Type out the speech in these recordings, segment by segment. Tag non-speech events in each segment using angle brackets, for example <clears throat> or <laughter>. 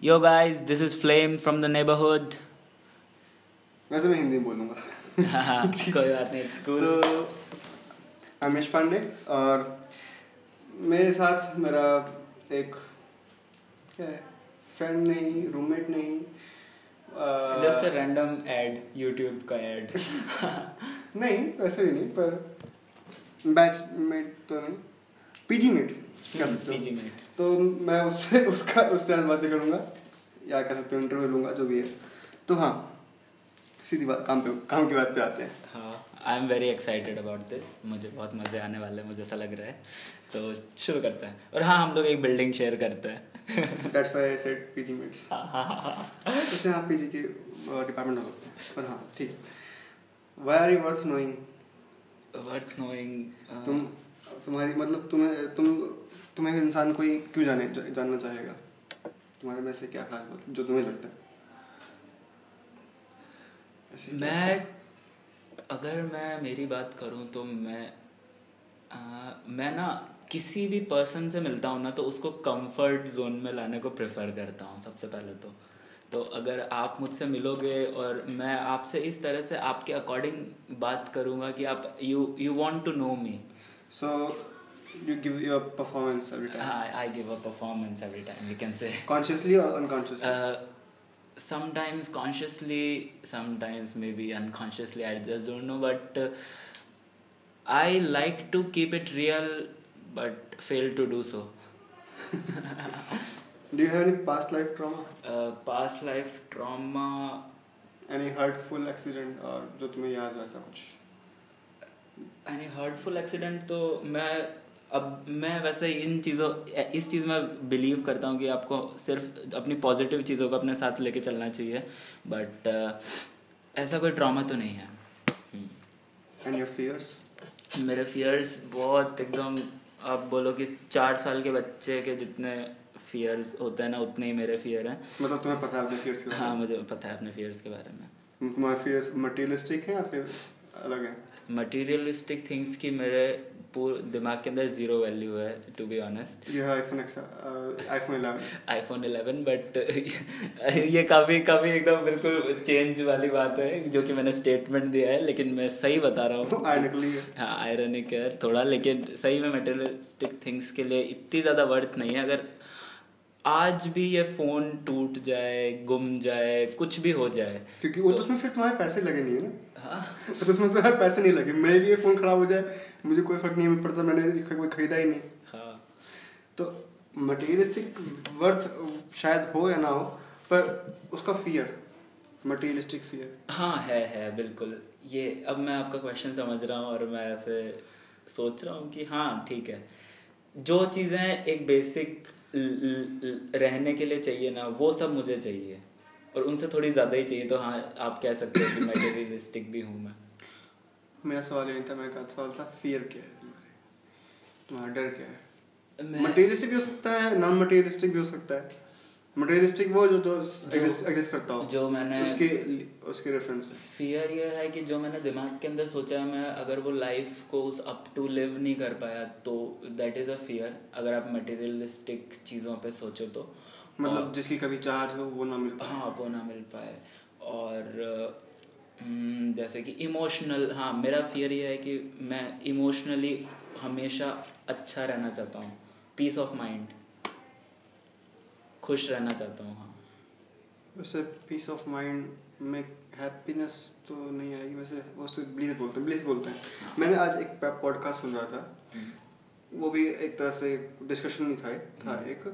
Yo guys, this is Flame from the neighborhood. वैसे मैं हिंदी बोलूँगा। <laughs> कोई बात नहीं इट्स कूल तो अमेश पांडे और मेरे साथ मेरा एक क्या है फ्रेंड नहीं रूममेट नहीं just a random ad YouTube का एड <laughs> नहीं वैसे भी नहीं पर बैचमेट तो नहीं। पीजी मेट सकते हो तो मैं उससे <laughs> उसका उससे आज बातें करूँगा। या कह सकते हो इंटरव्यू लूँगा जो भी है। तो हाँ सीधी बात काम पे काम की बात पे आते हैं। हाँ I am very excited about this मुझे बहुत मज़े आने वाले हैं मुझे ऐसा लग रहा है। तो शुरू करते हैं। और हाँ हम लोग एक बिल्डिंग शेयर करते हैं। That's why I said PG mates हाँ हाँ हाँ उससे हाँ पीजी के डिपार्टमेंट हो सकते हैं। पर हाँ ठीक why are you worth knowing worth knowing तुम तुम्हारी मतलब तुम्हें तुम तुम्हें इंसान कोई क्यों जाने जानना चाहेगा? तुम्हारे में से क्या खास बात जो तुम्हें लगता है? मैं अगर मैं मेरी बात करूँ तो मैं आ, मैं ना किसी भी पर्सन से मिलता हूँ ना तो उसको कंफर्ट जोन में लाने को प्रेफर करता हूँ सबसे पहले तो। तो अगर आप मुझसे मिलोगे और मैं आपसे इस तरह से आपके अकॉर्डिंग बात करूँगा कि आप you you want to know me So you give your performance every time. I give a performance every time we can say Consciously or unconsciously? Uh, sometimes consciously sometimes maybe unconsciously i just don't know but uh, i like to keep it real but fail to do so <laughs> Do you have any past life trauma? uh, past life trauma Any hurtful accident or जो तुम्हें याद हो ऐसा कुछ? Any hurtful accident तो मैं अब मैं वैसे इन चीज़ों इस चीज़ में बिलीव करता हूँ कि आपको सिर्फ़ अपनी पॉजिटिव चीज़ों को अपने साथ लेके चलना चाहिए बट ऐसा कोई ट्रॉमा तो नहीं है। And your fears? मेरे फियर्स बहुत एकदम आप बोलो कि चार साल के बच्चे के जितने फियर्स होते हैं ना उतने ही मेरे फियर हैं मतलब तुम्हें पता है अपने fears के बारे हाँ मुझे पता है अपने फियर्स के बारे में? तुम्हारे fears materialistic हैं या फिर अलग हैं? मटेरियलिस्टिक थिंग्स की मेरे पूरे दिमाग के अंदर ज़ीरो वैल्यू है to be honest You have iPhone X, iPhone 11. IPhone 11 but ये काफ़ी काफ़ी एकदम बिल्कुल चेंज वाली बात है जो कि मैंने स्टेटमेंट दिया है लेकिन मैं सही बता रहा हूँ। Ironically, हाँ। आयरनिक है थोड़ा लेकिन सही में मटेरियलिस्टिक थिंग्स के लिए इतनी ज़्यादा वर्थ नहीं है। अगर आज भी ये फ़ोन टूट जाए गुम जाए कुछ भी हो जाए। क्योंकि वो तो उसमें फिर तुम्हारे पैसे लगे नहीं है ना। हाँ। <laughs> तो उसमें तुम्हारे पैसे नहीं लगे। मेरे लिए फ़ोन खराब हो जाए मुझे कोई फ़र्क नहीं पड़ता मैंने कोई खरीदा ही नहीं। हाँ। तो मटेरियलिस्टिक वर्थ शायद हो या ना हो पर उसका फियर मटेरियलिस्टिक फियर हाँ है है बिल्कुल। ये अब मैं आपका क्वेश्चन समझ रहा हूँ और मैं ऐसे सोच रहा हूँ कि हाँ ठीक है। जो चीज़ें एक बेसिक रहने के लिए चाहिए ना वो सब मुझे चाहिए। और उनसे थोड़ी ज़्यादा ही चाहिए तो हाँ आप कह सकते हो कि मटेरियलिस्टिक भी हूँ मैं। मेरा सवाल ये नहीं था मेरा सवाल था फियर क्या है तुम्हारे? तुम्हारा डर क्या है? मैं- मटेरियलिस्टिक भी हो सकता है नॉन मटेरियलिस्टिक भी हो सकता है। मटेरियलिस्टिक वो जो तो एग्जिस्ट करता हो। जो मैंने उसके उसके रेफरेंस फियर ये है कि जो मैंने दिमाग के अंदर सोचा है मैं अगर वो लाइफ को उस अप टू लिव नहीं कर पाया तो दैट इज़ अ फियर अगर आप मटेरियलिस्टिक चीज़ों पे सोचो तो। मतलब जिसकी कभी चाहत हो वो ना मिल पाए। हाँ वो ना मिल पाए। और हम्म, जैसे कि इमोशनल हाँ मेरा फियर ये है कि मैं इमोशनली हमेशा अच्छा रहना चाहता हूँ। पीस ऑफ़ माइंड खुश रहना चाहता हूँ हाँ। वैसे पीस ऑफ़ माइंड में हैप्पीनेस तो नहीं आएगी वैसे वो उससे ब्लिस बोलते हैं ब्लिस बोलते हैं। मैंने आज एक पॉडकास्ट सुन रहा था। वो भी एक तरह से डिस्कशन नहीं था था एक।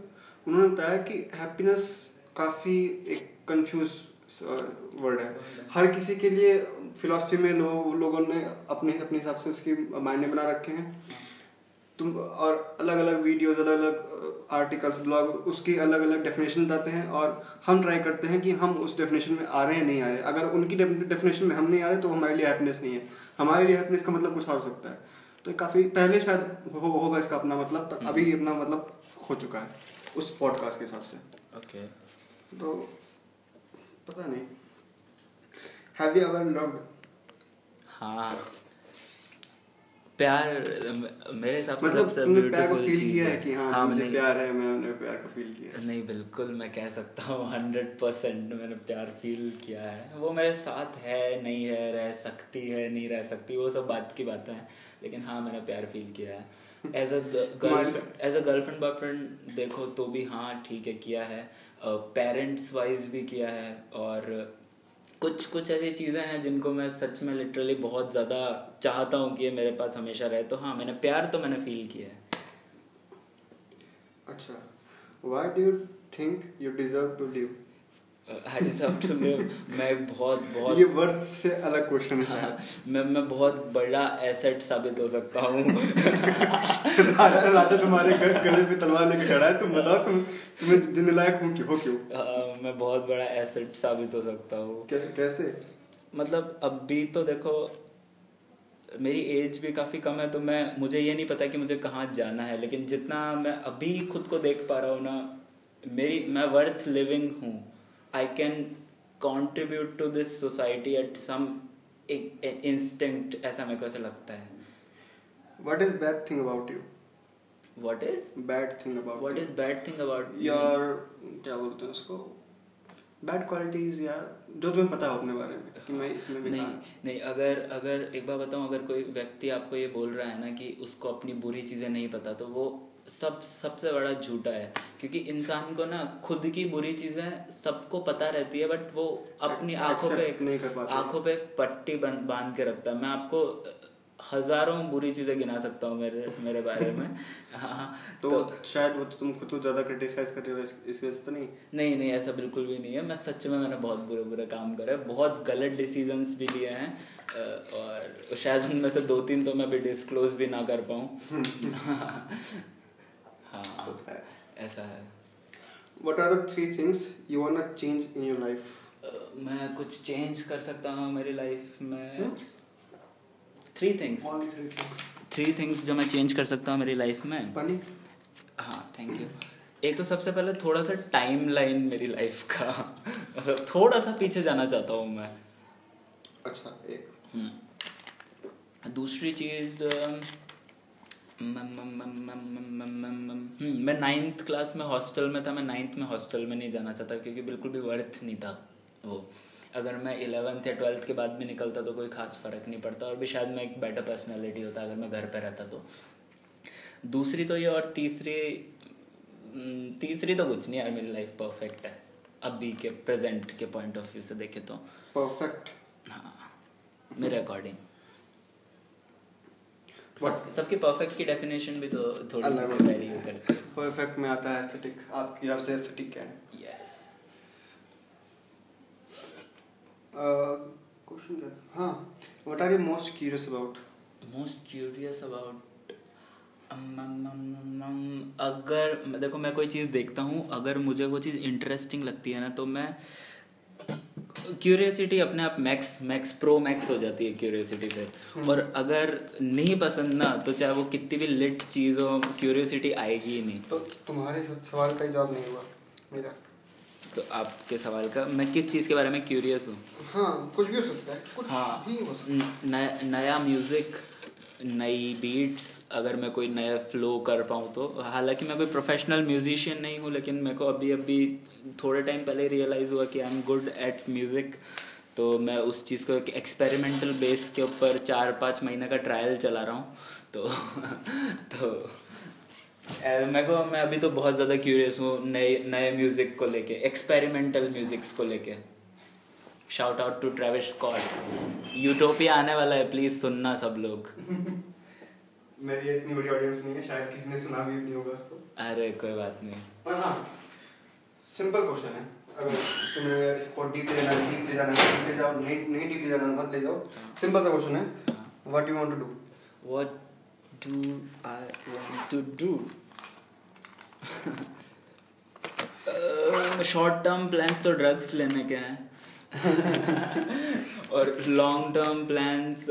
उन्होंने बताया कि हैप्पीनेस काफ़ी एक कंफ्यूज वर्ड है। हर किसी के लिए फिलॉसफी में लोग लोगों ने अपने अपने हिसाब से उसकी मायने बना रखे हैं। तुम और अलग अलग वीडियोज़ अलग अलग आर्टिकल्स ब्लॉग उसकी अलग अलग डेफिनेशन बताते हैं और हम ट्राई करते हैं कि हम उस डेफिनेशन में आ रहे हैं नहीं आ रहे। अगर उनकी डेफिनेशन में हम नहीं आ रहे तो हमारे लिए हैप्पीनेस नहीं है। हमारे लिए हैप्पीनेस का मतलब कुछ और सकता है। तो काफ़ी पहले शायद हो, होगा इसका अपना मतलब पर अभी अपना मतलब हो चुका है उस पॉडकास्ट के हिसाब से। ओके। तो पता नहीं। हैव यू एवर लव्ड हाँ। प्यार मेरे हिसाब से मतलब सबसे प्यार को फील किया है। कि हाँ, हाँ मुझे प्यार है मैंने प्यार को फील किया। नहीं बिल्कुल मैं कह सकता हूँ हंड्रेड परसेंट मैंने प्यार फील किया है। वो मेरे साथ है नहीं है रह सकती है नहीं रह सकती वो सब बात की बातें हैं। लेकिन हाँ मैंने प्यार फील किया है। As a girlfriend as a girlfriend boyfriend देखो तो भी हाँ ठीक है किया है। पेरेंट्स वाइज भी किया है और कुछ कुछ ऐसी चीज़ें हैं जिनको मैं सच में लिटरली बहुत ज़्यादा चाहता हूँ कि ये मेरे पास हमेशा रहे। तो हाँ मैंने प्यार तो मैंने फील किया है। अच्छा why do you think you deserve to live I deserve to live मैं बहुत बहुत ये वर्ड से अलग क्वेश्चन है। हाँ, मैं मैं बहुत बड़ा एसेट साबित हो सकता हूँ। राजा तुम्हारे घर गले पे तलवार लेके खड़ा है तुम बताओ तुम तुम्हें जिन्ने लायक हो क्यों हो क्यों? हाँ, मैं बहुत बड़ा एसेट साबित हो सकता हूँ। कै- कैसे? मतलब अभी तो देखो मेरी एज भी काफ़ी कम है तो मैं मुझे ये नहीं पता कि मुझे कहाँ जाना है लेकिन जितना मैं अभी खुद को देख पा रहा हूँ ना मेरी मैं वर्थ लिविंग हूँ। I can contribute to this society at some instinct ऐसा मेरे को ऐसा लगता है। What is bad thing about you what is bad thing about what is bad thing about your क्या बोलते हैं उसको? बैड क्वालिटीज या जो तुम्हें पता हो अपने बारे में कि मैं इसमें भी नहीं बेकार नहीं अगर अगर एक बार बताऊँ अगर कोई व्यक्ति आपको ये बोल रहा है ना कि उसको अपनी बुरी चीज़ें नहीं पता तो वो सब सबसे बड़ा झूठा है। क्योंकि इंसान को ना खुद की बुरी चीज़ें सबको पता रहती है बट वो अपनी आँखों पे। आँखों पे एक पट्टी बाँध के रखता है। मैं आपको हज़ारों बुरी चीज़ें गिना सकता हूँ मेरे मेरे बारे में। <laughs> हाँ तो, शायद वो तो तुम खुद को ज़्यादा क्रिटिसाइज कर रहे हो इस इस वजह से तो नहीं? नहीं नहीं ऐसा बिल्कुल भी नहीं है। मैं सच में मैंने बहुत बुरे बुरे काम करे बहुत गलत डिसीजंस भी लिए हैं और शायद उनमें से दो तीन तो मैं भी डिस्क्लोज भी ना कर पाऊँ। <laughs> <laughs> हाँ होता है ऐसा है। What are the three things you want to change in your life मैं कुछ चेंज कर सकता हूँ मेरी लाइफ में। थ्री थिंग्स थ्री थिंग्स जो मैं चेंज कर सकता हूँ मेरी लाइफ में। पानी हाँ थैंक यू एक तो सबसे पहले थोड़ा सा टाइम लाइन मेरी लाइफ का। मतलब थोड़ा सा पीछे जाना चाहता हूँ मैं। अच्छा एक। हम्म। दूसरी चीज़ मैं नाइन्थ क्लास में हॉस्टल में था मैं नाइन्थ में हॉस्टल में नहीं जाना चाहता क्योंकि बिल्कुल भी वर्थ नहीं था वो। अगर मैं इलेवेंथ या ट्वेल्थ के बाद भी निकलता तो कोई खास फ़र्क नहीं पड़ता और भी शायद मैं एक बेटर पर्सनैलिटी होता अगर मैं घर पर रहता तो। दूसरी तो ये और तीसरी हम्म, तीसरी तो कुछ नहीं यार मेरी लाइफ परफेक्ट है। अभी के प्रेजेंट के पॉइंट ऑफ़ व्यू से देखे तो। परफेक्ट हाँ मेरे अकॉर्डिंग सब, सबकी परफेक्ट की डेफिनेशन भी तो थोड़ी सी वेरी। करती है। परफेक्ट में आता है एस्थेटिक आपकी आपसे एस्थेटिक क्या है? यस क्वेश्चन क्या था हाँ। What are you most curious about most curious about अगर देखो मैं कोई चीज़ देखता हूँ अगर मुझे वो चीज़ इंटरेस्टिंग लगती है ना तो मैं क्यूरियोसिटी अपने आप मैक्स मैक्स प्रो मैक्स हो जाती है क्यूरियोसिटी पे। और अगर नहीं पसंद ना तो चाहे वो कितनी भी लिट चीज़ हो क्यूरियोसिटी आएगी ही नहीं। तो तुम्हारे सवाल का जवाब नहीं हुआ मेरा। तो आपके सवाल का मैं किस चीज़ के बारे में क्यूरियस हूँ? हाँ कुछ भी हो सकता है कुछ हाँ। भी हो सकता न- नया नया म्यूज़िक नई बीट्स अगर मैं कोई नया फ्लो कर पाऊँ तो। हालाँकि मैं कोई प्रोफेशनल म्यूजिशियन नहीं हूँ लेकिन मेरे को अभी अभी थोड़े टाइम पहले रियलाइज़ हुआ कि I am good at music तो मैं उस चीज़ को एक एक्सपेरिमेंटल बेस के ऊपर चार पाँच महीने का ट्रायल चला रहा हूँ। तो <laughs> तो मेरे को मैं अभी तो बहुत ज़्यादा क्यूरियस हूँ नए नए म्यूज़िक को लेके एक्सपेरिमेंटल म्यूज़िक्स को लेके। Shout out to Travis Scott Utopia आने वाला है प्लीज़ सुनना सब लोग। मेरी इतनी बड़ी ऑडियंस नहीं है शायद किसी ने सुना भी नहीं होगा उसको। अरे कोई बात नहीं। पर हाँ सिंपल क्वेश्चन है। अगर तुम्हें इसको डीप ले जाना डीप ले जाना है डीप ले जाओ नहीं नहीं डीप ले जाना मत ले जाओ। सिंपल सा क्वेश्चन है। What you want to do what do I want to do? Short term plans तो ड्रग्स लेने के हैं। <laughs> और लॉन्ग टर्म प्लान्स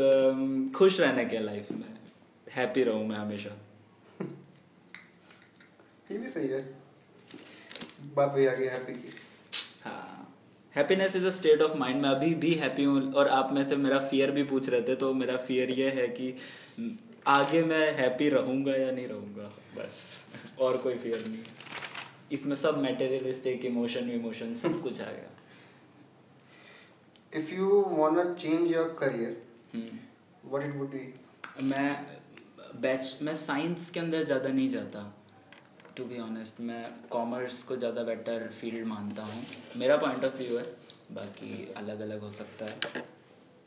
खुश रहने के लाइफ में। हैप्पी रहूँ मैं हमेशा। <laughs> ये भी सही है। बात वही आ गई हैप्पी की। हाँ। Happiness is a state of mind मैं अभी भी हैप्पी हूँ और आप में से मेरा फियर भी पूछ रहे थे तो मेरा फियर ये है कि आगे मैं हैप्पी रहूँगा या नहीं रहूँगा? बस। और कोई फियर नहीं इसमें सब मेटेरियलिस्टिक इमोशन इमोशन सब कुछ आएगा if you want change your career what it would be मैं बैच मैं साइंस के अंदर ज़्यादा नहीं जाता। टू बी ऑनेस्ट मैं कॉमर्स को ज़्यादा बेटर फ़ील्ड मानता हूँ। मेरा पॉइंट ऑफ़ व्यू है बाकी अलग अलग हो सकता है।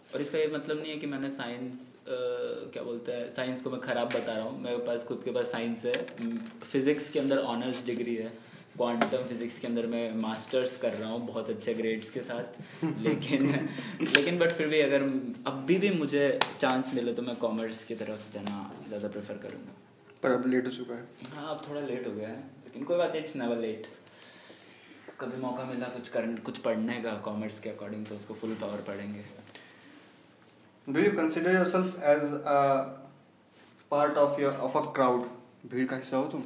और इसका ये मतलब नहीं है कि मैंने साइंस क्या बोलते हैं साइंस को मैं ख़राब बता रहा हूँ। मेरे पास खुद के पास साइंस है। फिज़िक्स के अंदर ऑनर्स डिग्री है। क्वांटम फिजिक्स के अंदर मैं मास्टर्स कर रहा हूँ बहुत अच्छे ग्रेड्स के साथ। <laughs> लेकिन लेकिन बट फिर भी अगर अभी भी मुझे चांस मिले तो मैं कॉमर्स की तरफ़ जाना ज़्यादा प्रेफर करूँगा। पर अब लेट हो चुका है। हाँ अब थोड़ा लेट हो गया है लेकिन कोई बात इट्स नेवर लेट कभी मौका मिला कुछ कर कुछ पढ़ने का कॉमर्स के अकॉर्डिंग तो उसको फुल पावर पढ़ेंगे। Do you consider yourself as a part of your of a crowd भीड़ का हिस्सा हो तुम?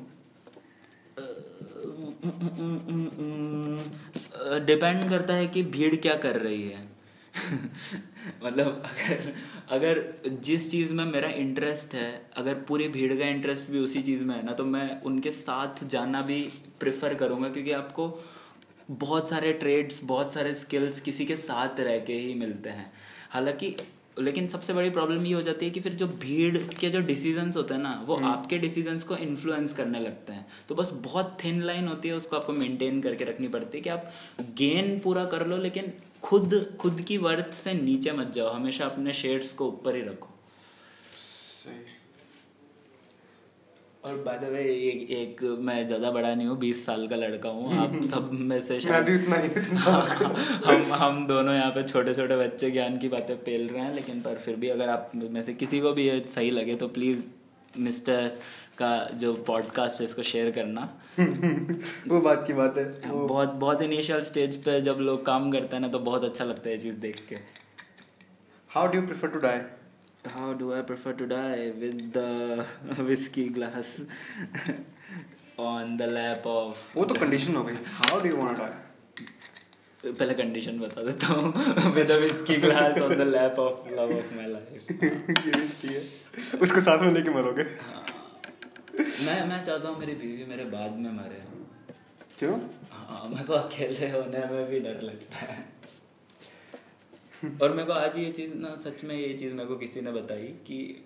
डिपेंड करता है कि भीड़ क्या कर रही है। <laughs> मतलब अगर अगर जिस चीज़ में मेरा इंटरेस्ट है अगर पूरी भीड़ का इंटरेस्ट भी उसी चीज़ में है ना तो मैं उनके साथ जाना भी प्रेफर करूँगा क्योंकि आपको बहुत सारे ट्रेड्स बहुत सारे स्किल्स किसी के साथ रह के ही मिलते हैं हालाँकि लेकिन सबसे बड़ी प्रॉब्लम ये हो जाती है कि फिर जो भीड़ के जो डिसीजंस होते हैं ना वो हम्म। आपके डिसीजंस को इन्फ्लुएंस करने लगते हैं तो बस बहुत थिन लाइन होती है उसको आपको मेंटेन करके रखनी पड़ती है कि आप गेन पूरा कर लो लेकिन खुद खुद की वर्थ से नीचे मत जाओ हमेशा अपने शेयर्स को ऊपर ही रखो। और बाय द वे एक, एक मैं ज़्यादा बड़ा नहीं हूँ बीस साल का लड़का हूँ आप <laughs> सब में से मैं भी उतना ही <laughs> हम हम दोनों यहाँ पे छोटे छोटे बच्चे ज्ञान की बातें पेल रहे हैं लेकिन पर फिर भी अगर आप में से किसी को भी ये सही लगे तो प्लीज़ मिस्टर का जो पॉडकास्ट है इसको शेयर करना। वो बात की बात है वो... बहुत बहुत इनिशियल स्टेज पे जब लोग काम करते हैं ना तो बहुत अच्छा लगता है चीज़ देख के। How do you prefer to die how do I prefer to die with the whiskey glass on the lap of वो तो कंडीशन हो गई। How do you want to die पहले कंडीशन बता देता हूँ। With a whisky glass on the lap of love of my life ये whisky है। उसको साथ में लेके मरोगे। हाँ। <laughs> मैं मैं चाहता हूँ मेरी बीवी मेरे बाद में मरे। क्यों? हाँ मेरे को अकेले होने में भी डर लगता है। और मेरे को आज ये चीज़ ना सच में ये चीज़ मेरे को किसी ने बताई कि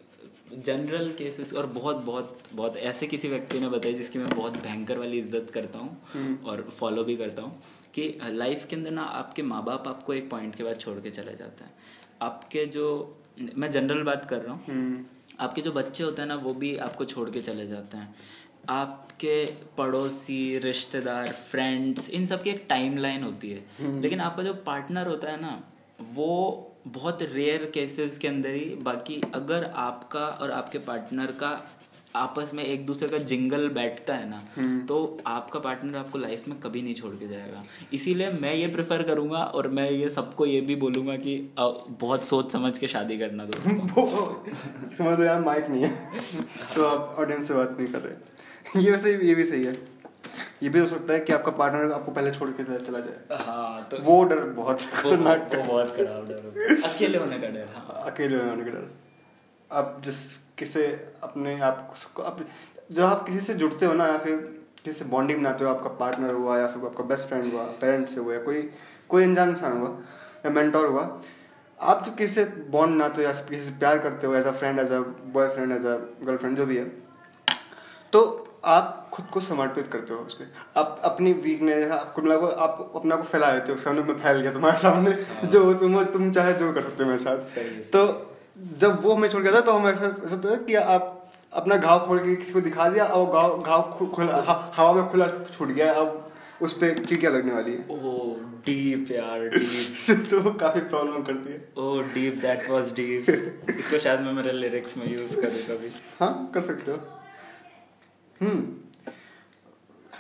जनरल केसेस और बहुत बहुत बहुत ऐसे किसी व्यक्ति ने बताई जिसकी मैं बहुत भयंकर वाली इज़्ज़त करता हूँ हम्म। और फॉलो भी करता हूँ कि लाइफ के अंदर ना आपके माँ बाप आपको एक पॉइंट के बाद छोड़ के चले जाते हैं। आपके जो मैं जनरल बात कर रहा हूँ। हम्म। आपके जो बच्चे होते हैं ना वो भी आपको छोड़ के चले जाते हैं आपके पड़ोसी रिश्तेदार फ्रेंड्स इन सब की एक टाइम लाइन होती है हम्म। लेकिन आपका जो पार्टनर होता है ना वो बहुत रेयर केसेस के अंदर ही बाकी अगर आपका और आपके पार्टनर का आपस में एक दूसरे का जिंगल बैठता है ना हम्म। तो आपका पार्टनर आपको लाइफ में कभी नहीं छोड़ के जाएगा। इसीलिए मैं ये प्रेफर करूँगा और मैं ये सबको ये भी बोलूँगा कि बहुत सोच समझ के शादी करना दोस्तों। <laughs> समझ यार माइक नहीं है। तो आप ऑडियंस से बात नहीं कर रहे। ये वैसे ये भी सही है। ये भी हो सकता है कि आपका पार्टनर आपको पहले छोड़ के चला जाए। हाँ तो वो डर बहुत खतरनाक बहुत खराब डर अकेले होने का डर हाँ। अकेले होने का डर। आप जिस किसे अपने आप आप जब आप किसी से जुड़ते हो ना या फिर किसी से बॉन्डिंग बनाते हो आपका पार्टनर हुआ या फिर आपका बेस्ट फ्रेंड हुआ पेरेंट्स से हुआ या कोई कोई अनजान इंसान हुआ या मेंटोर हुआ आप जब किसी से बॉन्ड बनाते हो या किसी से प्यार करते हो as a friend as a boyfriend as a girlfriend जो भी है तो आप खुद को समर्पित करते हो उसके। आप अपनी वीकनेस आपको मतलब आप अपने आप को फैला देते हो सामने में फैल गया तुम्हारे सामने हाँ। जो तुम तुम चाहे जो कर सकते हो मेरे साथ। तो जब वो हमें छोड़ गया था तो हम ऐसा ऐसा तो कि आप अपना घाव खोल के किसी को दिखा दिया और घाव घाव खुला हवा में खुला छूट गया अब उस पे चीटियाँ लगने वाली है। ओह डीप यार डीप <laughs> तो काफ़ी प्रॉब्लम करती है। Oh deep that was deep इसको शायद मैं मेरे लिरिक्स में यूज़ करूँ कभी। हाँ कर सकते हो। Hmm.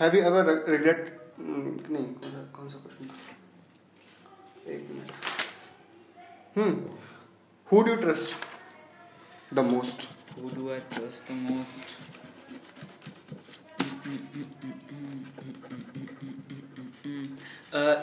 Have you ever regret नहीं कौन सा क्वेश्चन एक minute. Hmm. Who do trust the most who do I trust the most hmm,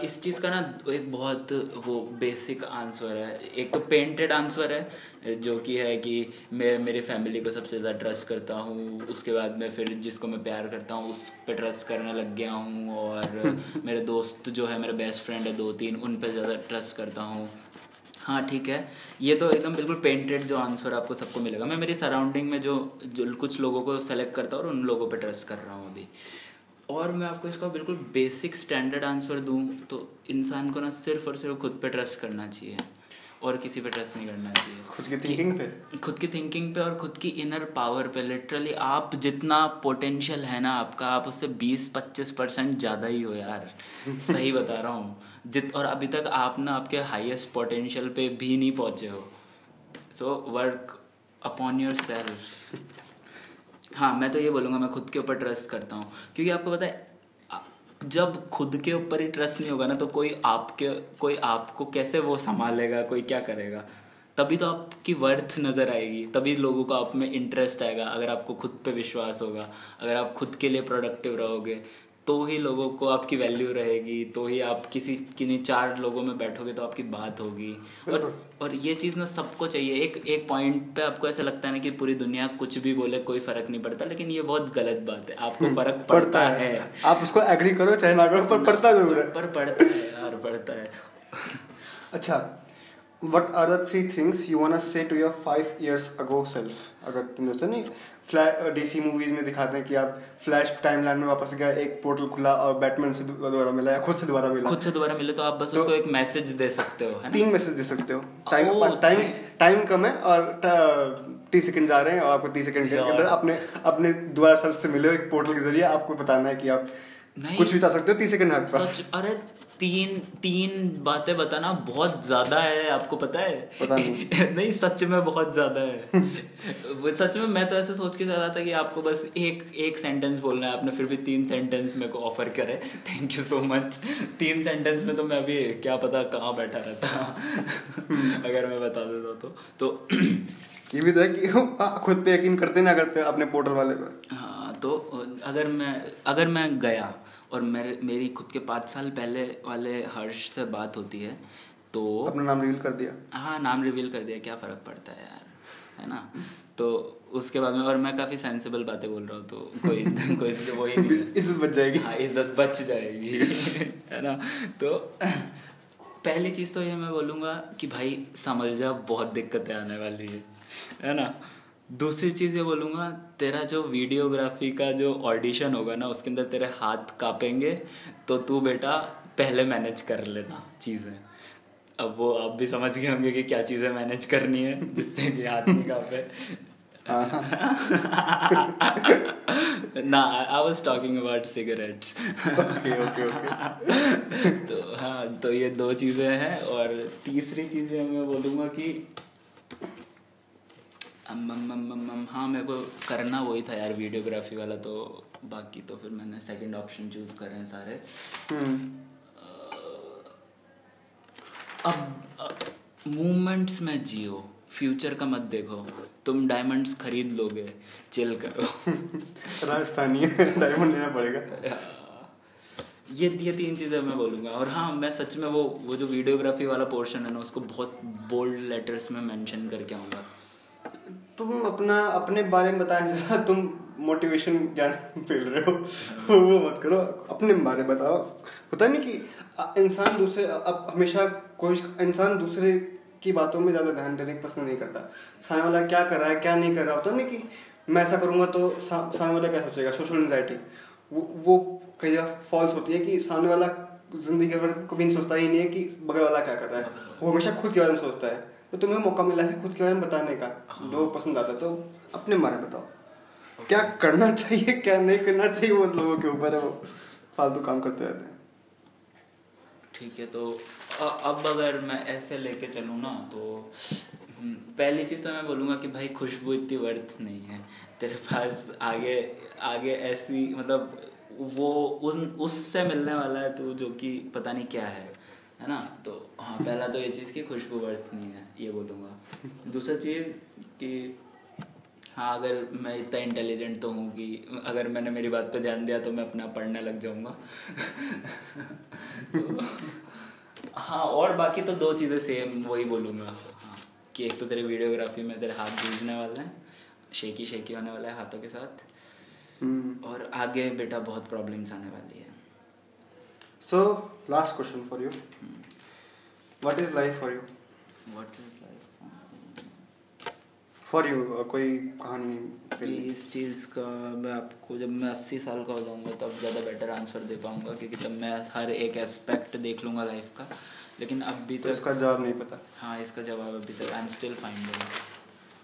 इस चीज़ का ना एक बहुत वो बेसिक आंसर है। एक तो पेंटेड आंसर है जो कि है कि मैं मेरी फैमिली को सबसे ज़्यादा ट्रस्ट करता हूँ। उसके बाद मैं फिर जिसको मैं प्यार करता हूँ उस पर ट्रस्ट करने लग गया हूँ। और मेरे दोस्त जो है मेरे बेस्ट फ्रेंड है दो तीन उन पर ज़्यादा ट्रस्ट करता हूँ। हाँ ठीक है। ये तो एकदम बिल्कुल पेंटेड जो आंसर आपको सबको मिलेगा। मैं मेरी सराउंडिंग में जो जो कुछ लोगों को सेलेक्ट करता हूँ और उन लोगों पर ट्रस्ट कर रहा हूँ अभी। और मैं आपको इसका बिल्कुल बेसिक स्टैंडर्ड आंसर दूँ तो इंसान को ना सिर्फ़ और सिर्फ़ खुद पे ट्रस्ट करना चाहिए। और किसी पे ट्रस्ट नहीं करना चाहिए। खुद की थिंकिंग पे? खुद की थिंकिंग पे और खुद की इनर पावर पे लिटरली आप जितना पोटेंशियल है ना आपका आप उससे 20-25 परसेंट ज़्यादा ही हो यार। <laughs> सही बता रहा हूँ। जित और अभी तक आप ना आपके हाईएस्ट पोटेंशियल पे भी नहीं पहुँचे हो। So work upon yourself हाँ मैं तो ये बोलूँगा मैं खुद के ऊपर ट्रस्ट करता हूँ। क्योंकि आपको पता है जब खुद के ऊपर ही ट्रस्ट नहीं होगा ना तो कोई आपके, कोई आपको कैसे वो संभालेगा, कोई क्या करेगा? तभी तो आपकी वर्थ नज़र आएगी, तभी लोगों को आप में इंटरेस्ट आएगा, अगर आपको खुद पे विश्वास होगा, अगर आप खुद के लिए प्रोडक्टिव रहोगे। तो ही लोगों को आपकी वैल्यू रहेगी तो ही आप किसी किन्हीं चार लोगों में बैठोगे तो आपकी बात होगी। और और ये चीज़ ना सबको चाहिए। एक एक पॉइंट पे आपको ऐसा लगता है ना कि पूरी दुनिया कुछ भी बोले कोई फ़र्क नहीं पड़ता लेकिन ये बहुत गलत बात है। आपको हम्म, फ़र्क पड़ता, है।, है। आप उसको एग्री करो चाहे ना करो पर <laughs> पड़ता ज़रूर है। पर पड़ता है यार पड़ता है। अच्छा what are the three things you wanna say to your five years ago self? अगर तुम जैसे नहीं फ्लैश डीसी मूवीज़ में दिखाते हैं कि आप फ्लैश टाइम लाइन में वापस गए एक पोर्टल खुला और बैटमैन से दोबारा मिला या खुद से दोबारा मिला। खुद से दोबारा मिले तो आप बस तो उसको एक मैसेज दे सकते हो है तीन मैसेज दे सकते हो। टाइम टाइम टाइम कम है और तीस सेकंड जा रहे हैं और आपको तीस सेकंड के अंदर अपने अपने दोबारा सेल्फ से मिले एक पोर्टल के ज़रिए आपको बताना है कि आप कुछ भी बता सकते हो तीस सेकंड है आपके पास। अरे तीन तीन बातें बताना बहुत ज़्यादा है आपको पता है? पता नहीं। <laughs> नहीं सच में बहुत ज़्यादा है। सच में मैं तो ऐसे सोच के चला था कि आपको बस एक एक सेंटेंस बोलना है आपने फिर भी तीन सेंटेंस मेरे को ऑफ़र करे। थैंक यू सो मच तीन सेंटेंस में तो मैं अभी क्या पता कहाँ बैठा रहता। अगर मैं बता देता तो तो ये भी तो है कि खुद पे यकीन करते ना करते अपने पोर्टल वाले पे। हाँ तो अगर मैं अगर मैं गया और मेरे मेरी खुद के पाँच साल पहले वाले हर्ष से बात होती है तो अपना नाम रिवील कर दिया। हाँ नाम रिवील कर दिया क्या फ़र्क पड़ता है यार है ना? तो उसके बाद में और मैं काफ़ी सेंसिबल बातें बोल रहा हूँ तो कोई <laughs> कोई तो वो ही <laughs> इज़्ज़त बच जाएगी। हाँ इज़्ज़त बच जाएगी <laughs> है ना? तो <clears throat> पहली चीज़ तो ये मैं बोलूँगा कि भाई समझ जा बहुत दिक्कतें आने वाली है है ना? दूसरी चीज़ ये बोलूँगा तेरा जो वीडियोग्राफी का जो ऑडिशन होगा ना उसके अंदर तेरे हाथ कापेंगे तो तू बेटा पहले मैनेज कर लेना चीज़ें। अब वो आप भी समझ गए होंगे कि क्या चीज़ें मैनेज करनी है जिससे कि हाथ नहीं कापे। ना I was talking about cigarettes तो हाँ तो ये दो चीज़ें हैं और तीसरी चीज़ें मैं बोलूँगा कि हाँ मेरे को करना वही था यार वीडियोग्राफी वाला तो बाकी तो फिर मैंने सेकंड ऑप्शन चूज़ कर रहे हैं सारे। हम्म। अब मूवमेंट्स में जियो फ्यूचर का मत देखो तुम डायमंड्स खरीद लोगे चिल करो। <laughs> राजस्थानी डायमंड लेना पड़ेगा। ये ये तीन चीज़ें मैं बोलूँगा और हाँ मैं सच में वो वो जो वीडियोग्राफी वाला पोर्शन है ना उसको बहुत बोल्ड लेटर्स में मेंशन करके आऊँगा। तुम अपना, अपने बारे में बताएँ, जैसा तुम मोटिवेशन ज्ञान <laughs> फैल रहे हो। <laughs> वो मत करो, अपने बारे में बताओ। होता नहीं कि इंसान दूसरे अब हमेशा कोई इंसान दूसरे की बातों में ज़्यादा ध्यान देने पसंद नहीं करता। सामने वाला क्या कर रहा है, क्या नहीं कर रहा होता नहीं कि मैं ऐसा करूँगा तो सामने वाला क्या सोचेगा? सोशल एंजाइटी वो वो कई जगह फॉल्स होती है कि सामने वाला ज़िंदगी में कभी सोचता ही नहीं है कि बगल वाला क्या कर रहा है। वो हमेशा खुद के बारे में सोचता है। तो तुम्हें मौका मिला है खुद के बारे में बताने का। हाँ। जो पसंद आता है तो अपने बारे में बताओ। क्या करना चाहिए क्या नहीं करना चाहिए वो लोगों के ऊपर है वो? फालतू काम करते रहते हैं। ठीक है तो अब अगर मैं ऐसे लेके चलूँ ना तो हम्म, पहली चीज़ तो मैं बोलूँगा कि भाई खुशबू इतनी वर्थ नहीं है। तेरे पास आगे आगे ऐसी मतलब वो उन उससे मिलने वाला है तो जो कि पता नहीं क्या है। है ना? तो हाँ पहला तो ये चीज़ की खुशबू नहीं है ये बोलूँगा। दूसरा चीज़ कि हाँ अगर मैं इतना इंटेलिजेंट तो हूँ कि अगर मैंने मेरी बात पे ध्यान दिया तो मैं अपना पढ़ने लग जाऊँगा। तो, हाँ और बाकी तो दो चीज़ें सेम वही बोलूँगा। हाँ कि एक तो तेरे वीडियोग्राफी में तेरे हाथ जूझने वाले हैं शेकी शेकी होने वाला है हाथों के साथ। Hmm. और आगे बेटा बहुत प्रॉब्लम्स आने वाली है। So, last question for you. Hmm. What is life for you? What is life For you, uh, कोई कहानी इस चीज़ का मैं आपको जब मैं अस्सी साल का हो जाऊँगा तब ज़्यादा बेटर आंसर दे पाऊँगा क्योंकि तब मैं हर एक एस्पेक्ट देख लूँगा लाइफ का लेकिन अभी तो तक इसका जवाब नहीं पता हाँ इसका जवाब अभी तक I am still finding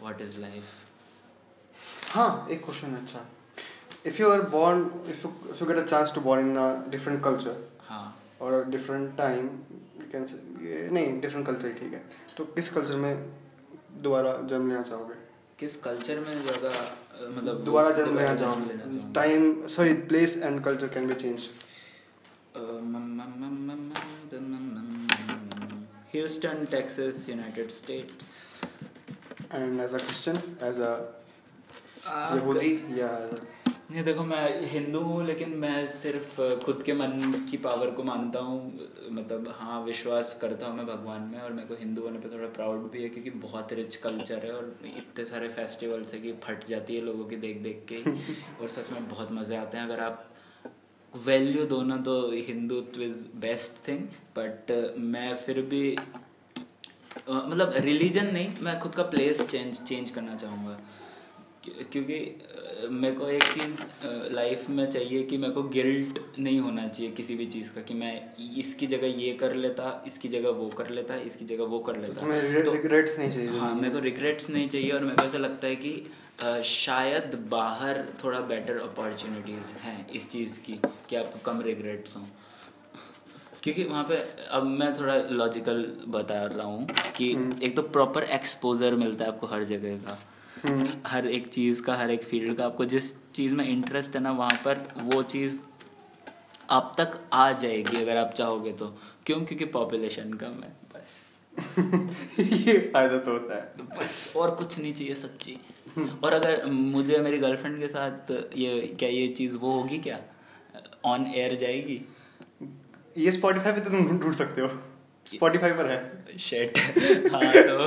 what is life हाँ एक क्वेश्चन अच्छा if you are born if you get a chance to chance in born in a different culture हाँ। you can say ये नहीं different culture ठीक है। तो किस कल्चर में दोबारा जन्म लेना चाहोगे? किस कल्चर में ज़्यादा मतलब दोबारा जन्म लेना लेना चाहोगे? Time sorry place and culture can be change Houston Texas United States and as a Christian as a यहूदी या नहीं देखो मैं हिंदू हूँ लेकिन मैं सिर्फ़ खुद के मन की पावर को मानता हूँ। मतलब हाँ विश्वास करता हूँ मैं भगवान में और मेरे को हिंदू होने पे थोड़ा प्राउड भी है क्योंकि बहुत रिच कल्चर है और इतने सारे फेस्टिवल्स है कि फट जाती है लोगों की देख देख के। <laughs> और सच में बहुत मज़े आते हैं। अगर आप वैल्यू दो ना तो Hindutva is best thing but मैं फिर भी मतलब रिलीजन नहीं मैं खुद का प्लेस चेंज चेंज करना चाहूँगा। क्योंकि मेरे को एक चीज़ लाइफ में चाहिए कि मेरे को गिल्ट नहीं होना चाहिए किसी भी चीज़ का कि मैं इसकी जगह ये कर लेता इसकी जगह वो कर लेता इसकी जगह वो कर लेता। तुम्हें तो- रिग्रेट्स नहीं चाहिए हाँ मेरे को रिग्रेट्स नहीं चाहिए और मेरे को ऐसा लगता है कि शायद बाहर थोड़ा बेटर अपॉर्चुनिटीज़ हैं इस चीज़ की कि आपको कम रिग्रेट्स हों। क्योंकि वहाँ पे अब मैं थोड़ा लॉजिकल बता रहा हूँ कि एक तो प्रॉपर एक्सपोजर मिलता है आपको हर जगह का। <laughs> हर एक चीज़ का हर एक फ़ील्ड का आपको जिस चीज़ में इंटरेस्ट है ना वहाँ पर वो चीज़ आप तक आ जाएगी अगर आप चाहोगे तो। क्यों? क्योंकि पॉपुलेशन कम है बस। <laughs> ये फ़ायदा तो होता है। बस और कुछ नहीं चाहिए सच्ची। और अगर मुझे मेरी गर्लफ्रेंड के साथ ये क्या ये चीज़ वो होगी क्या? ऑन एयर जाएगी? ये स्पॉटिफाई पे तो तुम ढूंढ सकते हो। स्पॉटिफाई पर है। शेट <laughs> हाँ तो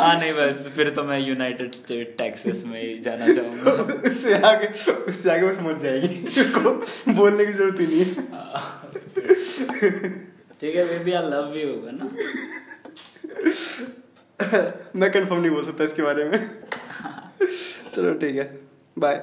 हाँ नहीं बस फिर तो मैं यूनाइटेड स्टेट टेक्सास में जाना चाहूँगा। <laughs> उससे आगे उससे आगे वो समझ जाएगी। उसको बोलने की ज़रूरत ही नहीं है। <laughs> ठीक है बेबी आई लव यू होगा ना? मैं कंफर्म नहीं बोल सकता इसके बारे में। चलो ठीक है। बाय